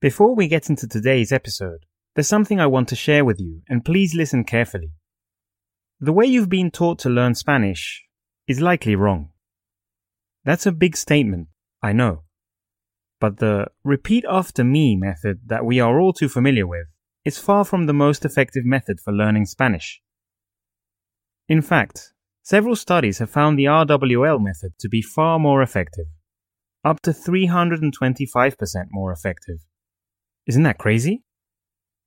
Before we get into today's episode, there's something I want to share with you, and please listen carefully. The way you've been taught to learn Spanish is likely wrong. That's a big statement, I know. But the repeat after me method that we are all too familiar with is far from the most effective method for learning Spanish. In fact, several studies have found the RWL method to be far more effective, up to 325% more effective. Isn't that crazy?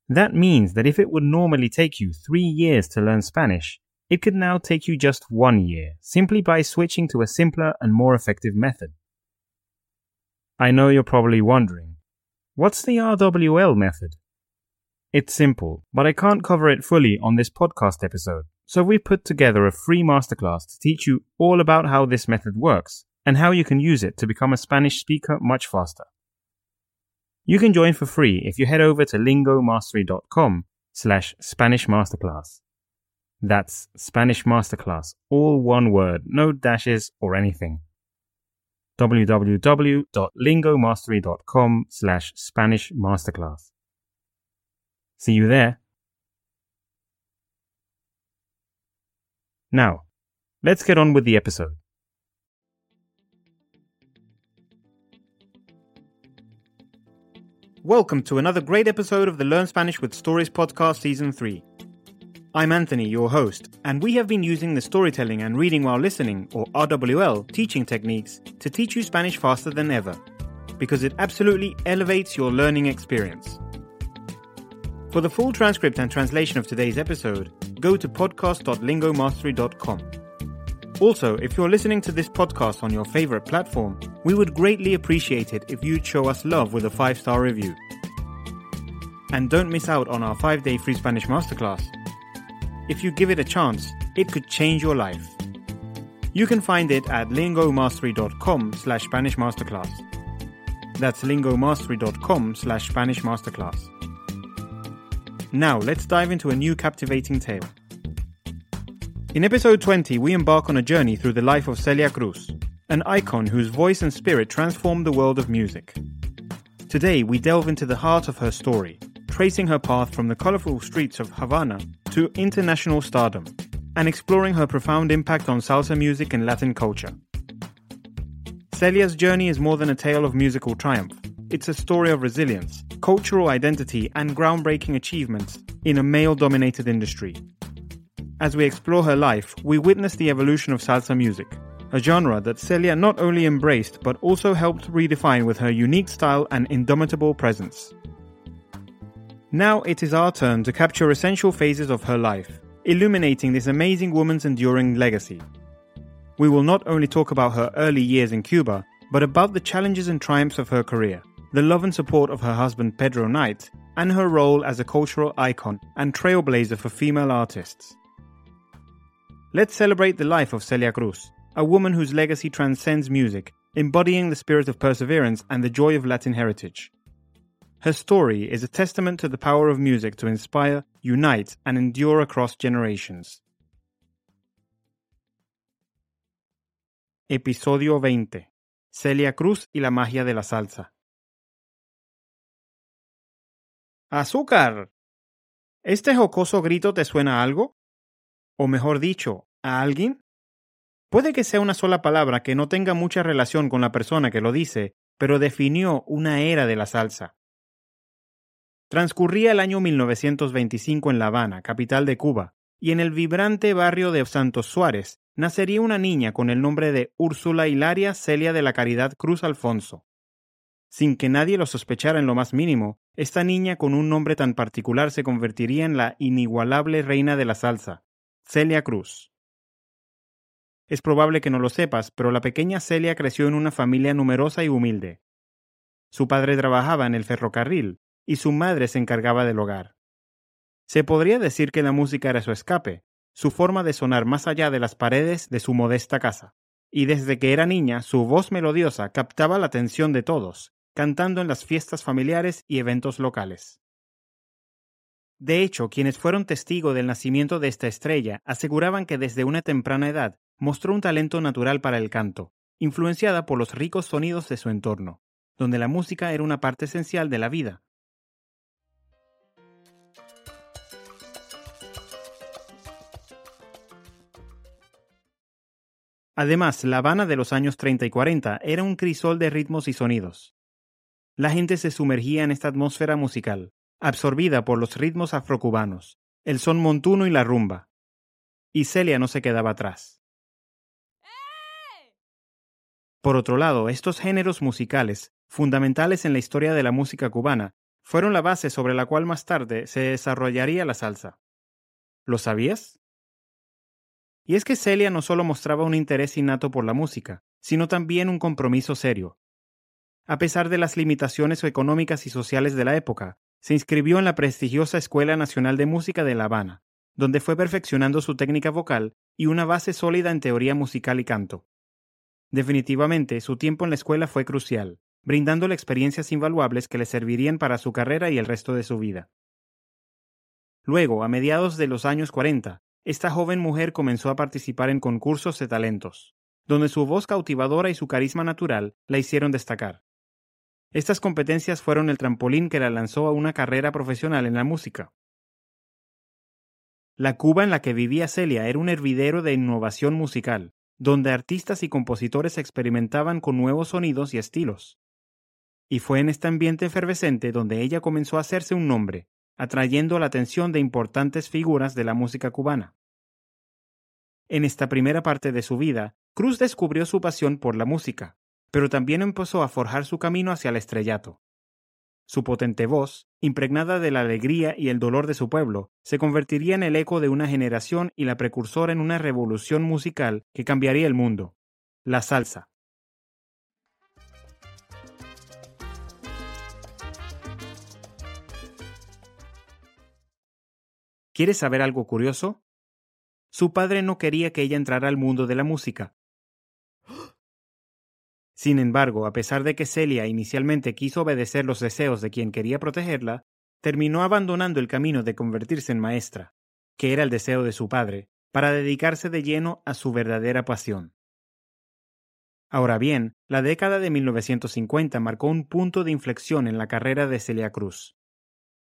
That means that if it would normally take you three years to learn Spanish, it could now take you just one year, simply by switching to a simpler and more effective method. I know you're probably wondering, what's the RWL method? It's simple, but I can't cover it fully on this podcast episode, so we've put together a free masterclass to teach you all about how this method works and how you can use it to become a Spanish speaker much faster. You can join for free if you head over to lingomastery.com slash Spanish Masterclass. That's Spanish Masterclass, all one word, no dashes or anything. www.lingomastery.com slash Spanish Masterclass. See you there. Now, let's get on with the episode. Welcome to another great episode of the Learn Spanish with Stories podcast, season 3. I'm Anthony, your host, and we have been using the storytelling and reading while listening, or RWL, teaching techniques to teach you Spanish faster than ever, because it absolutely elevates your learning experience. For the full transcript and translation of today's episode, go to podcast.lingomastery.com. Also, if you're listening to this podcast on your favorite platform, we would greatly appreciate it if you'd show us love with a five star review. And don't miss out on our five day free Spanish masterclass. If you give it a chance, it could change your life. You can find it at lingomastery.com slash Spanish Masterclass. That's lingomastery.com slash Spanish Masterclass. Now let's dive into a new captivating tale. In episode 20, we embark on a journey through the life of Celia Cruz, an icon whose voice and spirit transformed the world of music. Today, we delve into the heart of her story, tracing her path from the colorful streets of Havana to international stardom, and exploring her profound impact on salsa music and Latin culture. Celia's journey is more than a tale of musical triumph. It's a story of resilience, cultural identity, and groundbreaking achievements in a male dominated industry. As we explore her life, we witness the evolution of salsa music, a genre that Celia not only embraced but also helped redefine with her unique style and indomitable presence. Now it is our turn to capture essential phases of her life, illuminating this amazing woman's enduring legacy. We will not only talk about her early years in Cuba, but about the challenges and triumphs of her career, the love and support of her husband Pedro Knight, and her role as a cultural icon and trailblazer for female artists. Let's celebrate the life of Celia Cruz, a woman whose legacy transcends music, embodying the spirit of perseverance and the joy of Latin heritage. Her story is a testament to the power of music to inspire, unite, and endure across generations. Episodio 20. Celia Cruz y la magia de la salsa. ¡Azúcar! ¿Este jocoso grito te suena a algo? O mejor dicho, ¿a alguien? Puede que sea una sola palabra que no tenga mucha relación con la persona que lo dice, pero definió una era de la salsa. Transcurría el año 1925 en La Habana, capital de Cuba, y en el vibrante barrio de Santos Suárez nacería una niña con el nombre de Úrsula Hilaria Celia de la Caridad Cruz Alfonso. Sin que nadie lo sospechara en lo más mínimo, esta niña con un nombre tan particular se convertiría en la inigualable reina de la salsa, Celia Cruz. Es probable que no lo sepas, pero la pequeña Celia creció en una familia numerosa y humilde. Su padre trabajaba en el ferrocarril y su madre se encargaba del hogar. Se podría decir que la música era su escape, su forma de sonar más allá de las paredes de su modesta casa. Y desde que era niña, su voz melodiosa captaba la atención de todos, cantando en las fiestas familiares y eventos locales. De hecho, quienes fueron testigos del nacimiento de esta estrella aseguraban que desde una temprana edad mostró un talento natural para el canto, influenciada por los ricos sonidos de su entorno, donde la música era una parte esencial de la vida. Además, La Habana de los años 30 y 40 era un crisol de ritmos y sonidos. La gente se sumergía en esta atmósfera musical, absorbida por los ritmos afrocubanos, el son montuno y la rumba. Y Celia no se quedaba atrás. Por otro lado, estos géneros musicales, fundamentales en la historia de la música cubana, fueron la base sobre la cual más tarde se desarrollaría la salsa. ¿Lo sabías? Y es que Celia no solo mostraba un interés innato por la música, sino también un compromiso serio. A pesar de las limitaciones económicas y sociales de la época, se inscribió en la prestigiosa Escuela Nacional de Música de La Habana, donde fue perfeccionando su técnica vocal y una base sólida en teoría musical y canto. Definitivamente, su tiempo en la escuela fue crucial, brindándole experiencias invaluables que le servirían para su carrera y el resto de su vida. Luego, a mediados de los años 40, esta joven mujer comenzó a participar en concursos de talentos, donde su voz cautivadora y su carisma natural la hicieron destacar. Estas competencias fueron el trampolín que la lanzó a una carrera profesional en la música. La Cuba en la que vivía Celia era un hervidero de innovación musical, donde artistas y compositores experimentaban con nuevos sonidos y estilos. Y fue en este ambiente efervescente donde ella comenzó a hacerse un nombre, atrayendo la atención de importantes figuras de la música cubana. En esta primera parte de su vida, Cruz descubrió su pasión por la música, pero también empezó a forjar su camino hacia el estrellato. Su potente voz, impregnada de la alegría y el dolor de su pueblo, se convertiría en el eco de una generación y la precursora en una revolución musical que cambiaría el mundo, la salsa. ¿Quieres saber algo curioso? Su padre no quería que ella entrara al mundo de la música. Sin embargo, a pesar de que Celia inicialmente quiso obedecer los deseos de quien quería protegerla, terminó abandonando el camino de convertirse en maestra, que era el deseo de su padre, para dedicarse de lleno a su verdadera pasión. Ahora bien, la década de 1950 marcó un punto de inflexión en la carrera de Celia Cruz.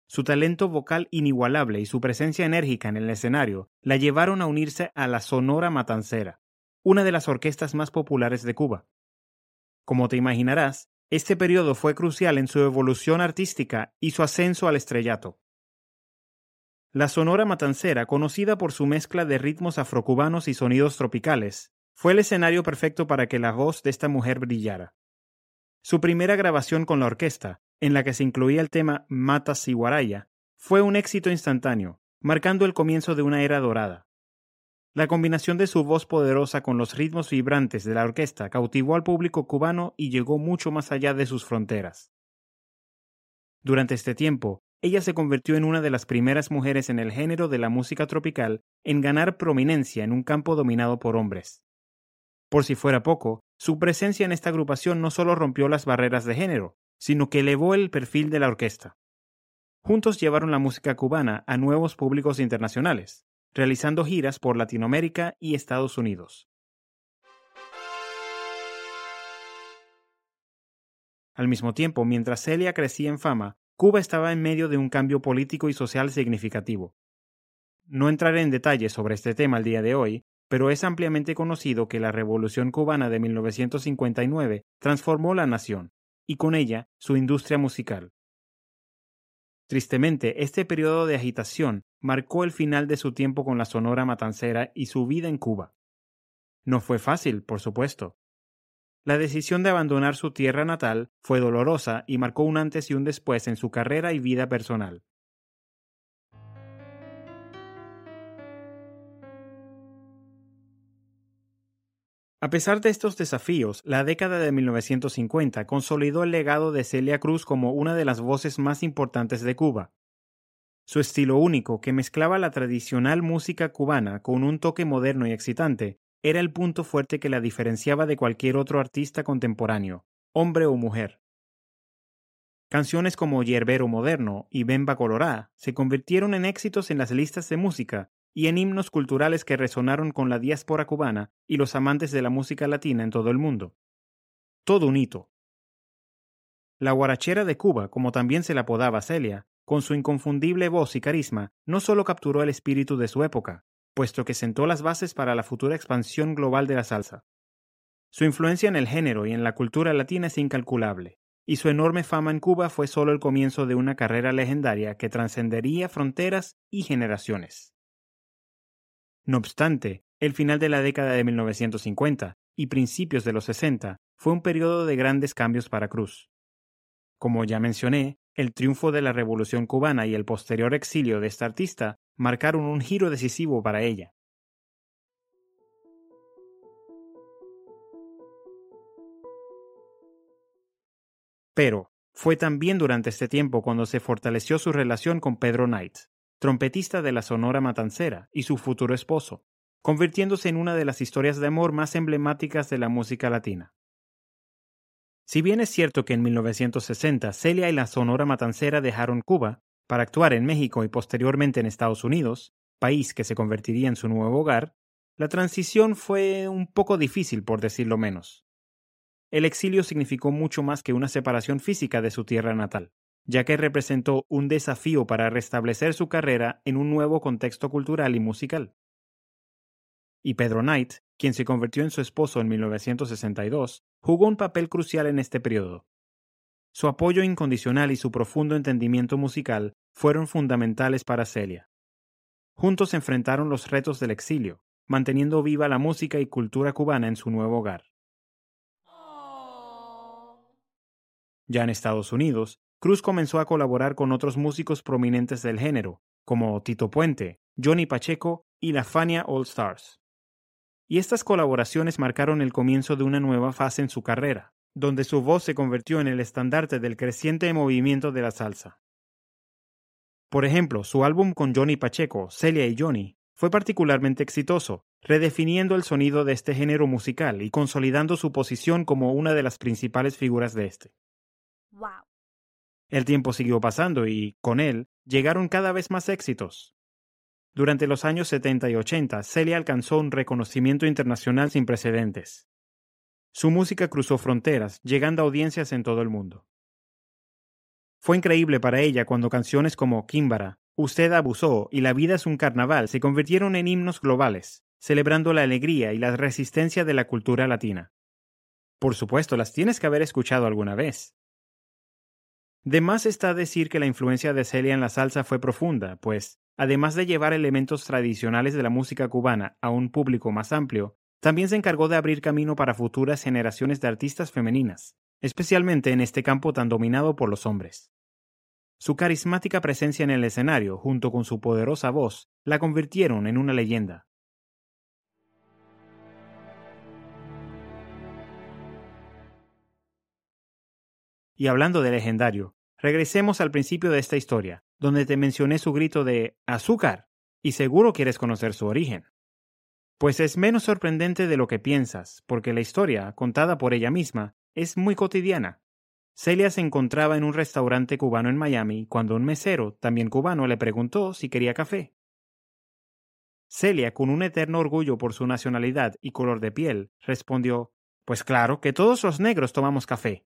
Su talento vocal inigualable y su presencia enérgica en el escenario la llevaron a unirse a la Sonora Matancera, una de las orquestas más populares de Cuba. Como te imaginarás, este periodo fue crucial en su evolución artística y su ascenso al estrellato. La Sonora Matancera, conocida por su mezcla de ritmos afrocubanos y sonidos tropicales, fue el escenario perfecto para que la voz de esta mujer brillara. Su primera grabación con la orquesta en la que se incluía el tema Mata Siguaraya, fue un éxito instantáneo, marcando el comienzo de una era dorada. La combinación de su voz poderosa con los ritmos vibrantes de la orquesta cautivó al público cubano y llegó mucho más allá de sus fronteras. Durante este tiempo, ella se convirtió en una de las primeras mujeres en el género de la música tropical en ganar prominencia en un campo dominado por hombres. Por si fuera poco, su presencia en esta agrupación no solo rompió las barreras de género, sino que elevó el perfil de la orquesta. Juntos llevaron la música cubana a nuevos públicos internacionales, realizando giras por Latinoamérica y Estados Unidos. Al mismo tiempo, mientras Celia crecía en fama, Cuba estaba en medio de un cambio político y social significativo. No entraré en detalles sobre este tema el día de hoy, pero es ampliamente conocido que la Revolución cubana de 1959 transformó la nación, y con ella su industria musical. Tristemente, este periodo de agitación marcó el final de su tiempo con la Sonora Matancera y su vida en Cuba. No fue fácil, por supuesto. La decisión de abandonar su tierra natal fue dolorosa y marcó un antes y un después en su carrera y vida personal. A pesar de estos desafíos, la década de 1950 consolidó el legado de Celia Cruz como una de las voces más importantes de Cuba. Su estilo único, que mezclaba la tradicional música cubana con un toque moderno y excitante, era el punto fuerte que la diferenciaba de cualquier otro artista contemporáneo, hombre o mujer. Canciones como Yerbero Moderno y Bemba Colorá se convirtieron en éxitos en las listas de música y en himnos culturales que resonaron con la diáspora cubana y los amantes de la música latina en todo el mundo. Todo un hito. La guarachera de Cuba, como también se la apodaba Celia, con su inconfundible voz y carisma, no solo capturó el espíritu de su época, puesto que sentó las bases para la futura expansión global de la salsa. Su influencia en el género y en la cultura latina es incalculable, y su enorme fama en Cuba fue solo el comienzo de una carrera legendaria que trascendería fronteras y generaciones. No obstante, el final de la década de 1950 y principios de los 60 fue un periodo de grandes cambios para Cruz. Como ya mencioné, el triunfo de la Revolución cubana y el posterior exilio de esta artista marcaron un giro decisivo para ella. Pero fue también durante este tiempo cuando se fortaleció su relación con Pedro Knight, trompetista de la Sonora Matancera y su futuro esposo, convirtiéndose en una de las historias de amor más emblemáticas de la música latina. Si bien es cierto que en 1960 Celia y la Sonora Matancera dejaron Cuba para actuar en México y posteriormente en Estados Unidos, país que se convertiría en su nuevo hogar, la transición fue un poco difícil por decirlo menos el exilio significó mucho más que una separación física de su tierra natal, ya que representó un desafío para restablecer su carrera en un nuevo contexto cultural y musical. Y Pedro Knight, quien se convirtió en su esposo en 1962, jugó un papel crucial en este periodo. Su apoyo incondicional y su profundo entendimiento musical fueron fundamentales para Celia. Juntos enfrentaron los retos del exilio, manteniendo viva la música y cultura cubana en su nuevo hogar. Ya en Estados Unidos, Cruz comenzó a colaborar con otros músicos prominentes del género, como Tito Puente, Johnny Pacheco y la Fania All Stars. Y estas colaboraciones marcaron el comienzo de una nueva fase en su carrera, donde su voz se convirtió en el estandarte del creciente movimiento de la salsa. Por ejemplo, su álbum con Johnny Pacheco, Celia y Johnny, fue particularmente exitoso, redefiniendo el sonido de este género musical y consolidando su posición como una de las principales figuras de este. El tiempo siguió pasando y, con él, llegaron cada vez más éxitos. Durante los años 70 y 80, Celia alcanzó un reconocimiento internacional sin precedentes. Su música cruzó fronteras, llegando a audiencias en todo el mundo. Fue increíble para ella cuando canciones como Kimbara, Usted abusó y La vida es un carnaval se convirtieron en himnos globales, celebrando la alegría y la resistencia de la cultura latina. Por supuesto, las tienes que haber escuchado alguna vez. De más está decir que la influencia de Celia en la salsa fue profunda, pues, además de llevar elementos tradicionales de la música cubana a un público más amplio, también se encargó de abrir camino para futuras generaciones de artistas femeninas, especialmente en este campo tan dominado por los hombres. Su carismática presencia en el escenario, junto con su poderosa voz, la convirtieron en una leyenda. Y hablando de legendario, regresemos al principio de esta historia, donde te mencioné su grito de azúcar, y seguro quieres conocer su origen. Pues es menos sorprendente de lo que piensas, porque la historia, contada por ella misma, es muy cotidiana. Celia se encontraba en un restaurante cubano en Miami cuando un mesero, también cubano, le preguntó si quería café. Celia, con un eterno orgullo por su nacionalidad y color de piel, respondió Pues claro, que todos los negros tomamos café.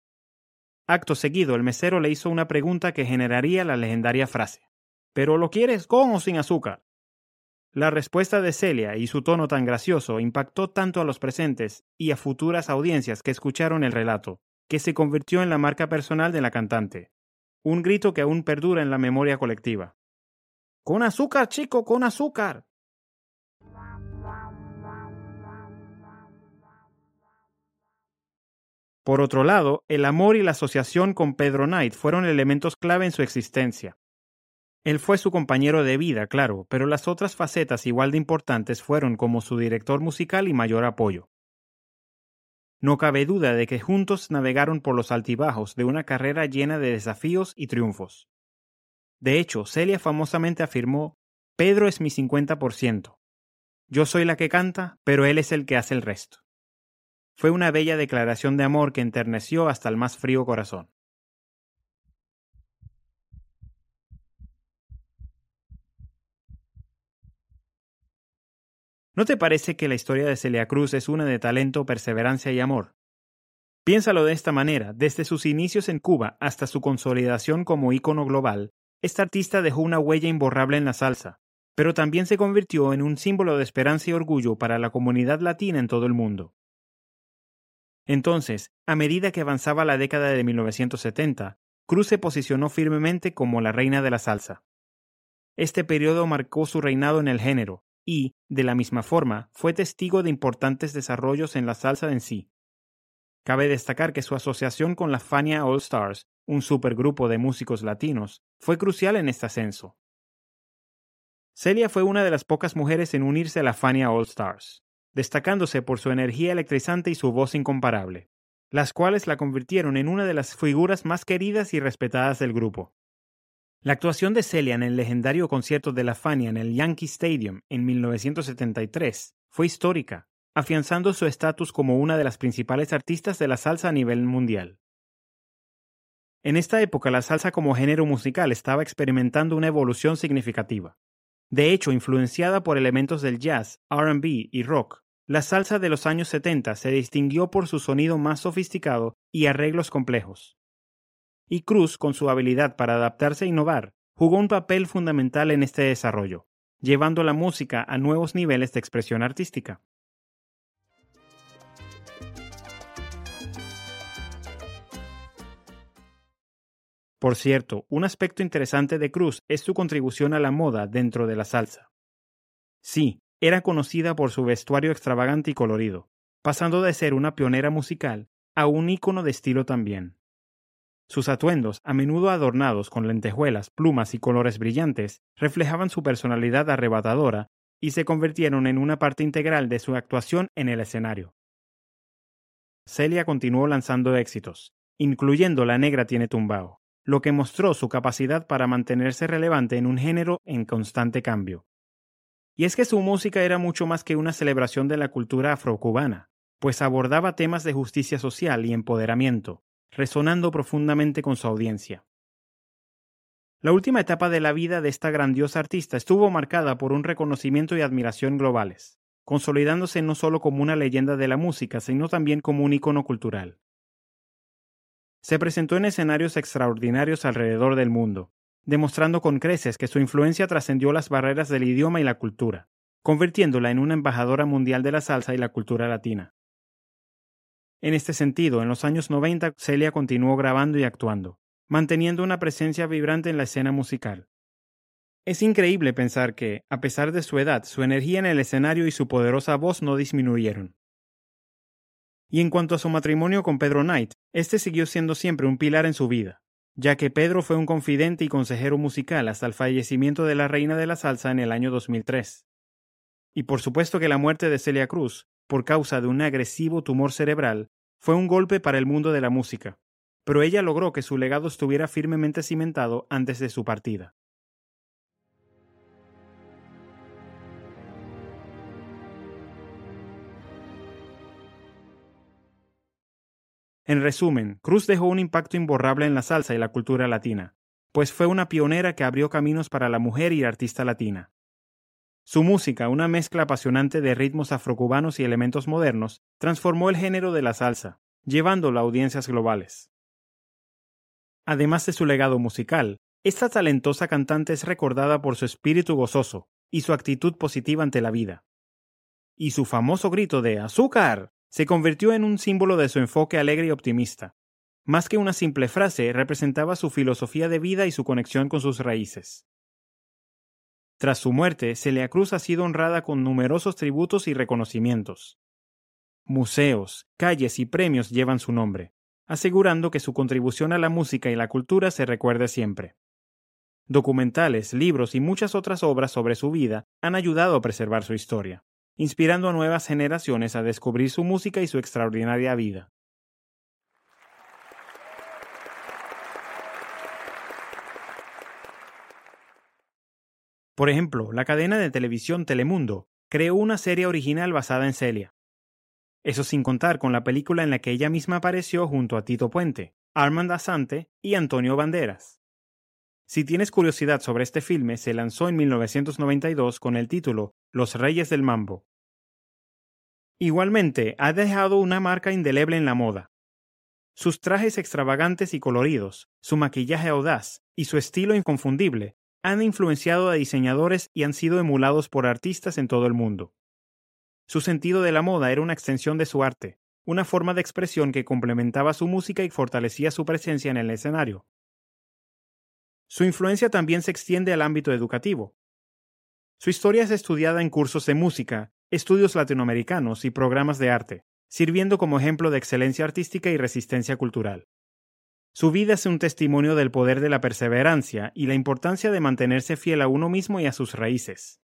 Acto seguido, el mesero le hizo una pregunta que generaría la legendaria frase. ¿Pero lo quieres con o sin azúcar? La respuesta de Celia y su tono tan gracioso impactó tanto a los presentes y a futuras audiencias que escucharon el relato, que se convirtió en la marca personal de la cantante. Un grito que aún perdura en la memoria colectiva. Con azúcar, chico, con azúcar. Por otro lado, el amor y la asociación con Pedro Knight fueron elementos clave en su existencia. Él fue su compañero de vida, claro, pero las otras facetas igual de importantes fueron como su director musical y mayor apoyo. No cabe duda de que juntos navegaron por los altibajos de una carrera llena de desafíos y triunfos. De hecho, Celia famosamente afirmó, Pedro es mi 50%. Yo soy la que canta, pero él es el que hace el resto. Fue una bella declaración de amor que enterneció hasta el más frío corazón. ¿No te parece que la historia de Celia Cruz es una de talento, perseverancia y amor? Piénsalo de esta manera, desde sus inicios en Cuba hasta su consolidación como ícono global, esta artista dejó una huella imborrable en la salsa, pero también se convirtió en un símbolo de esperanza y orgullo para la comunidad latina en todo el mundo. Entonces, a medida que avanzaba la década de 1970, Cruz se posicionó firmemente como la reina de la salsa. Este periodo marcó su reinado en el género y, de la misma forma, fue testigo de importantes desarrollos en la salsa en sí. Cabe destacar que su asociación con la Fania All Stars, un supergrupo de músicos latinos, fue crucial en este ascenso. Celia fue una de las pocas mujeres en unirse a la Fania All Stars, destacándose por su energía electrizante y su voz incomparable, las cuales la convirtieron en una de las figuras más queridas y respetadas del grupo. La actuación de Celia en el legendario concierto de la Fania en el Yankee Stadium en 1973 fue histórica, afianzando su estatus como una de las principales artistas de la salsa a nivel mundial. En esta época la salsa como género musical estaba experimentando una evolución significativa. De hecho, influenciada por elementos del jazz, RB y rock, la salsa de los años 70 se distinguió por su sonido más sofisticado y arreglos complejos. Y Cruz, con su habilidad para adaptarse e innovar, jugó un papel fundamental en este desarrollo, llevando la música a nuevos niveles de expresión artística. Por cierto, un aspecto interesante de Cruz es su contribución a la moda dentro de la salsa. Sí, era conocida por su vestuario extravagante y colorido, pasando de ser una pionera musical a un ícono de estilo también. Sus atuendos, a menudo adornados con lentejuelas, plumas y colores brillantes, reflejaban su personalidad arrebatadora y se convirtieron en una parte integral de su actuación en el escenario. Celia continuó lanzando éxitos, incluyendo La Negra tiene tumbao, lo que mostró su capacidad para mantenerse relevante en un género en constante cambio. Y es que su música era mucho más que una celebración de la cultura afrocubana, pues abordaba temas de justicia social y empoderamiento, resonando profundamente con su audiencia. La última etapa de la vida de esta grandiosa artista estuvo marcada por un reconocimiento y admiración globales, consolidándose no solo como una leyenda de la música, sino también como un icono cultural se presentó en escenarios extraordinarios alrededor del mundo, demostrando con creces que su influencia trascendió las barreras del idioma y la cultura, convirtiéndola en una embajadora mundial de la salsa y la cultura latina. En este sentido, en los años 90 Celia continuó grabando y actuando, manteniendo una presencia vibrante en la escena musical. Es increíble pensar que, a pesar de su edad, su energía en el escenario y su poderosa voz no disminuyeron. Y en cuanto a su matrimonio con Pedro Knight, este siguió siendo siempre un pilar en su vida, ya que Pedro fue un confidente y consejero musical hasta el fallecimiento de la reina de la salsa en el año 2003. Y por supuesto que la muerte de Celia Cruz, por causa de un agresivo tumor cerebral, fue un golpe para el mundo de la música, pero ella logró que su legado estuviera firmemente cimentado antes de su partida. En resumen, Cruz dejó un impacto imborrable en la salsa y la cultura latina, pues fue una pionera que abrió caminos para la mujer y artista latina. Su música, una mezcla apasionante de ritmos afrocubanos y elementos modernos, transformó el género de la salsa, llevándolo a audiencias globales. Además de su legado musical, esta talentosa cantante es recordada por su espíritu gozoso y su actitud positiva ante la vida. Y su famoso grito de ¡Azúcar! Se convirtió en un símbolo de su enfoque alegre y optimista. Más que una simple frase, representaba su filosofía de vida y su conexión con sus raíces. Tras su muerte, Celia Cruz ha sido honrada con numerosos tributos y reconocimientos. Museos, calles y premios llevan su nombre, asegurando que su contribución a la música y la cultura se recuerde siempre. Documentales, libros y muchas otras obras sobre su vida han ayudado a preservar su historia inspirando a nuevas generaciones a descubrir su música y su extraordinaria vida. Por ejemplo, la cadena de televisión Telemundo creó una serie original basada en Celia. Eso sin contar con la película en la que ella misma apareció junto a Tito Puente, Armand Asante y Antonio Banderas. Si tienes curiosidad sobre este filme, se lanzó en 1992 con el título Los Reyes del Mambo. Igualmente, ha dejado una marca indeleble en la moda. Sus trajes extravagantes y coloridos, su maquillaje audaz y su estilo inconfundible han influenciado a diseñadores y han sido emulados por artistas en todo el mundo. Su sentido de la moda era una extensión de su arte, una forma de expresión que complementaba su música y fortalecía su presencia en el escenario. Su influencia también se extiende al ámbito educativo. Su historia es estudiada en cursos de música, estudios latinoamericanos y programas de arte, sirviendo como ejemplo de excelencia artística y resistencia cultural. Su vida es un testimonio del poder de la perseverancia y la importancia de mantenerse fiel a uno mismo y a sus raíces.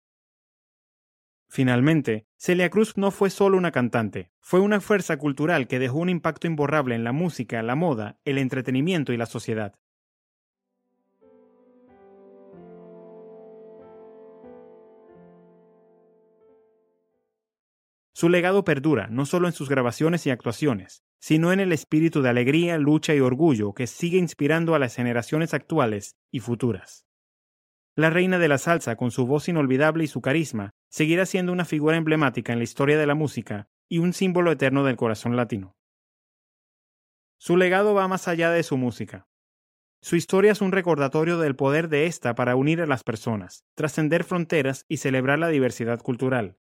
Finalmente, Celia Cruz no fue solo una cantante, fue una fuerza cultural que dejó un impacto imborrable en la música, la moda, el entretenimiento y la sociedad. Su legado perdura no solo en sus grabaciones y actuaciones, sino en el espíritu de alegría, lucha y orgullo que sigue inspirando a las generaciones actuales y futuras. La reina de la salsa, con su voz inolvidable y su carisma, seguirá siendo una figura emblemática en la historia de la música y un símbolo eterno del corazón latino. Su legado va más allá de su música. Su historia es un recordatorio del poder de ésta para unir a las personas, trascender fronteras y celebrar la diversidad cultural,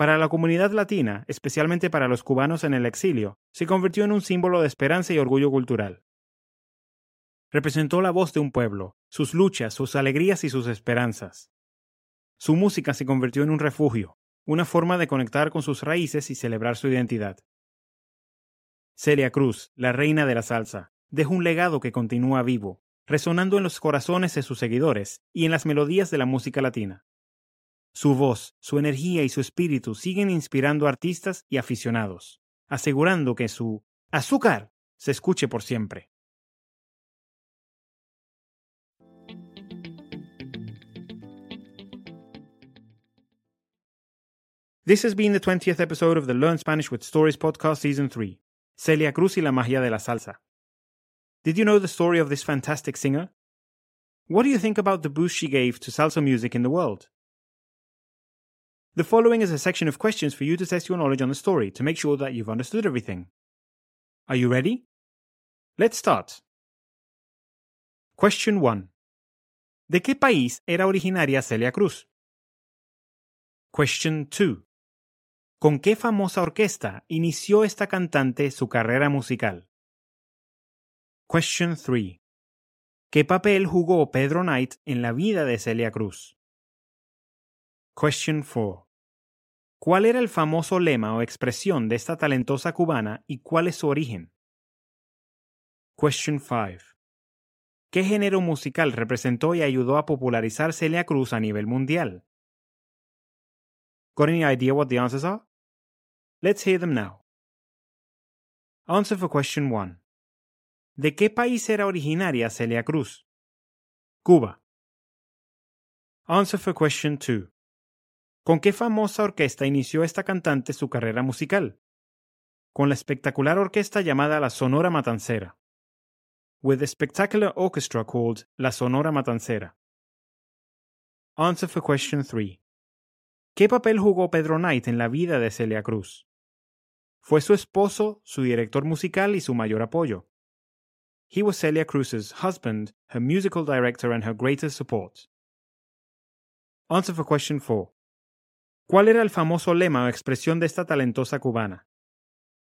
para la comunidad latina, especialmente para los cubanos en el exilio, se convirtió en un símbolo de esperanza y orgullo cultural. Representó la voz de un pueblo, sus luchas, sus alegrías y sus esperanzas. Su música se convirtió en un refugio, una forma de conectar con sus raíces y celebrar su identidad. Celia Cruz, la reina de la salsa, dejó un legado que continúa vivo, resonando en los corazones de sus seguidores y en las melodías de la música latina. Su voz, su energía y su espíritu siguen inspirando artistas y aficionados, asegurando que su azúcar se escuche por siempre. This has been the 20th episode of the Learn Spanish with Stories podcast season 3, Celia Cruz y la magia de la salsa. Did you know the story of this fantastic singer? What do you think about the boost she gave to salsa music in the world? The following is a section of questions for you to test your knowledge on the story to make sure that you've understood everything. Are you ready? Let's start. Question 1. ¿De qué país era originaria Celia Cruz? Question 2. ¿Con qué famosa orquesta inició esta cantante su carrera musical? Question 3. ¿Qué papel jugó Pedro Knight en la vida de Celia Cruz? Question 4. ¿Cuál era el famoso lema o expresión de esta talentosa cubana y cuál es su origen? Question 5. ¿Qué género musical representó y ayudó a popularizar Celia Cruz a nivel mundial? Got any idea what the answers are? Let's hear them now. Answer for question 1. ¿De qué país era originaria Celia Cruz? Cuba. Answer for question 2. ¿Con qué famosa orquesta inició esta cantante su carrera musical? Con la espectacular orquesta llamada la Sonora Matancera. With the spectacular orchestra called La Sonora Matancera. Answer for question 3. ¿Qué papel jugó Pedro Knight en la vida de Celia Cruz? Fue su esposo, su director musical y su mayor apoyo. He was Celia Cruz's husband, her musical director, and her greatest support. Answer for question 4. ¿Cuál era el famoso lema o expresión de esta talentosa cubana?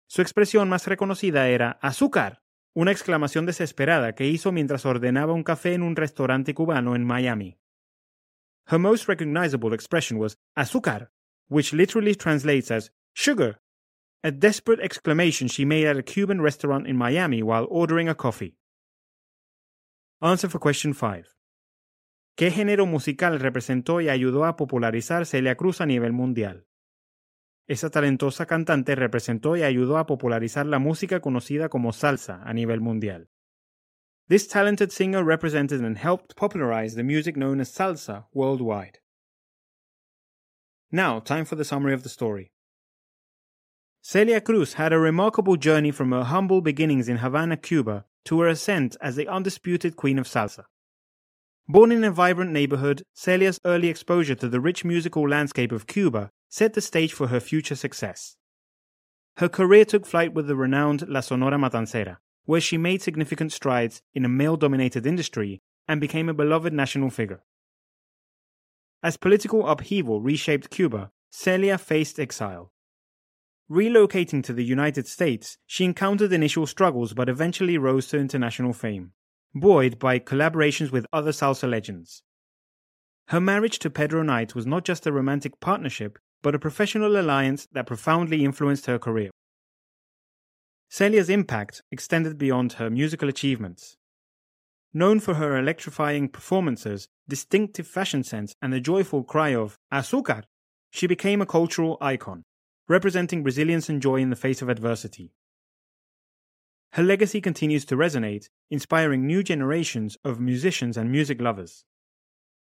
Su expresión más reconocida era azúcar, una exclamación desesperada que hizo mientras ordenaba un café en un restaurante cubano en Miami. Her most recognizable expression was azúcar, which literally translates as sugar, a desperate exclamation she made at a Cuban restaurant in Miami while ordering a coffee. Answer for question 5. ¿Qué género musical representó y ayudó a popularizar Celia Cruz a nivel mundial? Esa talentosa cantante representó y ayudó a popularizar la música conocida como salsa a nivel mundial. This talented singer represented and helped popularize the music known as salsa worldwide. Now, time for the summary of the story. Celia Cruz had a remarkable journey from her humble beginnings in Havana, Cuba, to her ascent as the undisputed queen of salsa. Born in a vibrant neighborhood, Celia's early exposure to the rich musical landscape of Cuba set the stage for her future success. Her career took flight with the renowned La Sonora Matancera, where she made significant strides in a male dominated industry and became a beloved national figure. As political upheaval reshaped Cuba, Celia faced exile. Relocating to the United States, she encountered initial struggles but eventually rose to international fame, buoyed by collaborations with other salsa legends. Her marriage to Pedro Knight was not just a romantic partnership, but a professional alliance that profoundly influenced her career. Celia's impact extended beyond her musical achievements. Known for her electrifying performances, distinctive fashion sense, and the joyful cry of Azúcar, she became a cultural icon, representing resilience and joy in the face of adversity. Her legacy continues to resonate, inspiring new generations of musicians and music lovers.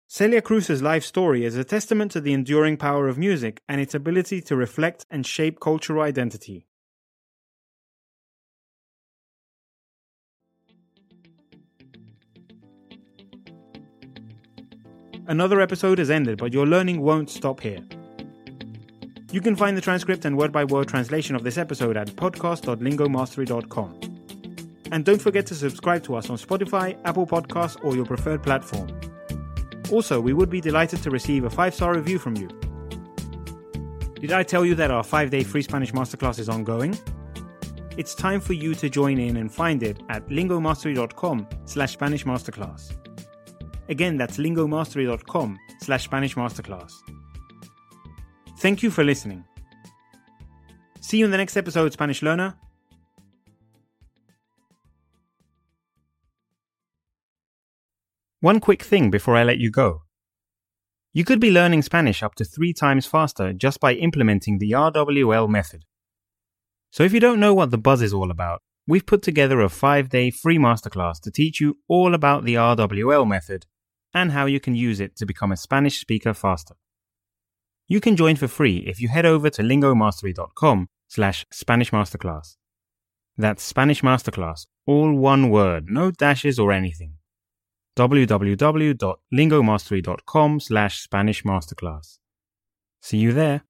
Celia Cruz's life story is a testament to the enduring power of music and its ability to reflect and shape cultural identity. Another episode has ended, but your learning won't stop here. You can find the transcript and word by word translation of this episode at podcast.lingomastery.com. And don't forget to subscribe to us on Spotify, Apple Podcasts, or your preferred platform. Also, we would be delighted to receive a five star review from you. Did I tell you that our five day free Spanish masterclass is ongoing? It's time for you to join in and find it at lingomastery.com slash Spanish Masterclass. Again, that's lingomastery.com slash Spanish Masterclass. Thank you for listening. See you in the next episode, Spanish Learner. One quick thing before I let you go. You could be learning Spanish up to three times faster just by implementing the RWL method. So if you don't know what the buzz is all about, we've put together a five day free masterclass to teach you all about the RWL method and how you can use it to become a Spanish speaker faster. You can join for free if you head over to lingomastery.com slash Spanish Masterclass. That's Spanish Masterclass, all one word, no dashes or anything. www.lingomastery.com slash Spanish Masterclass. See you there.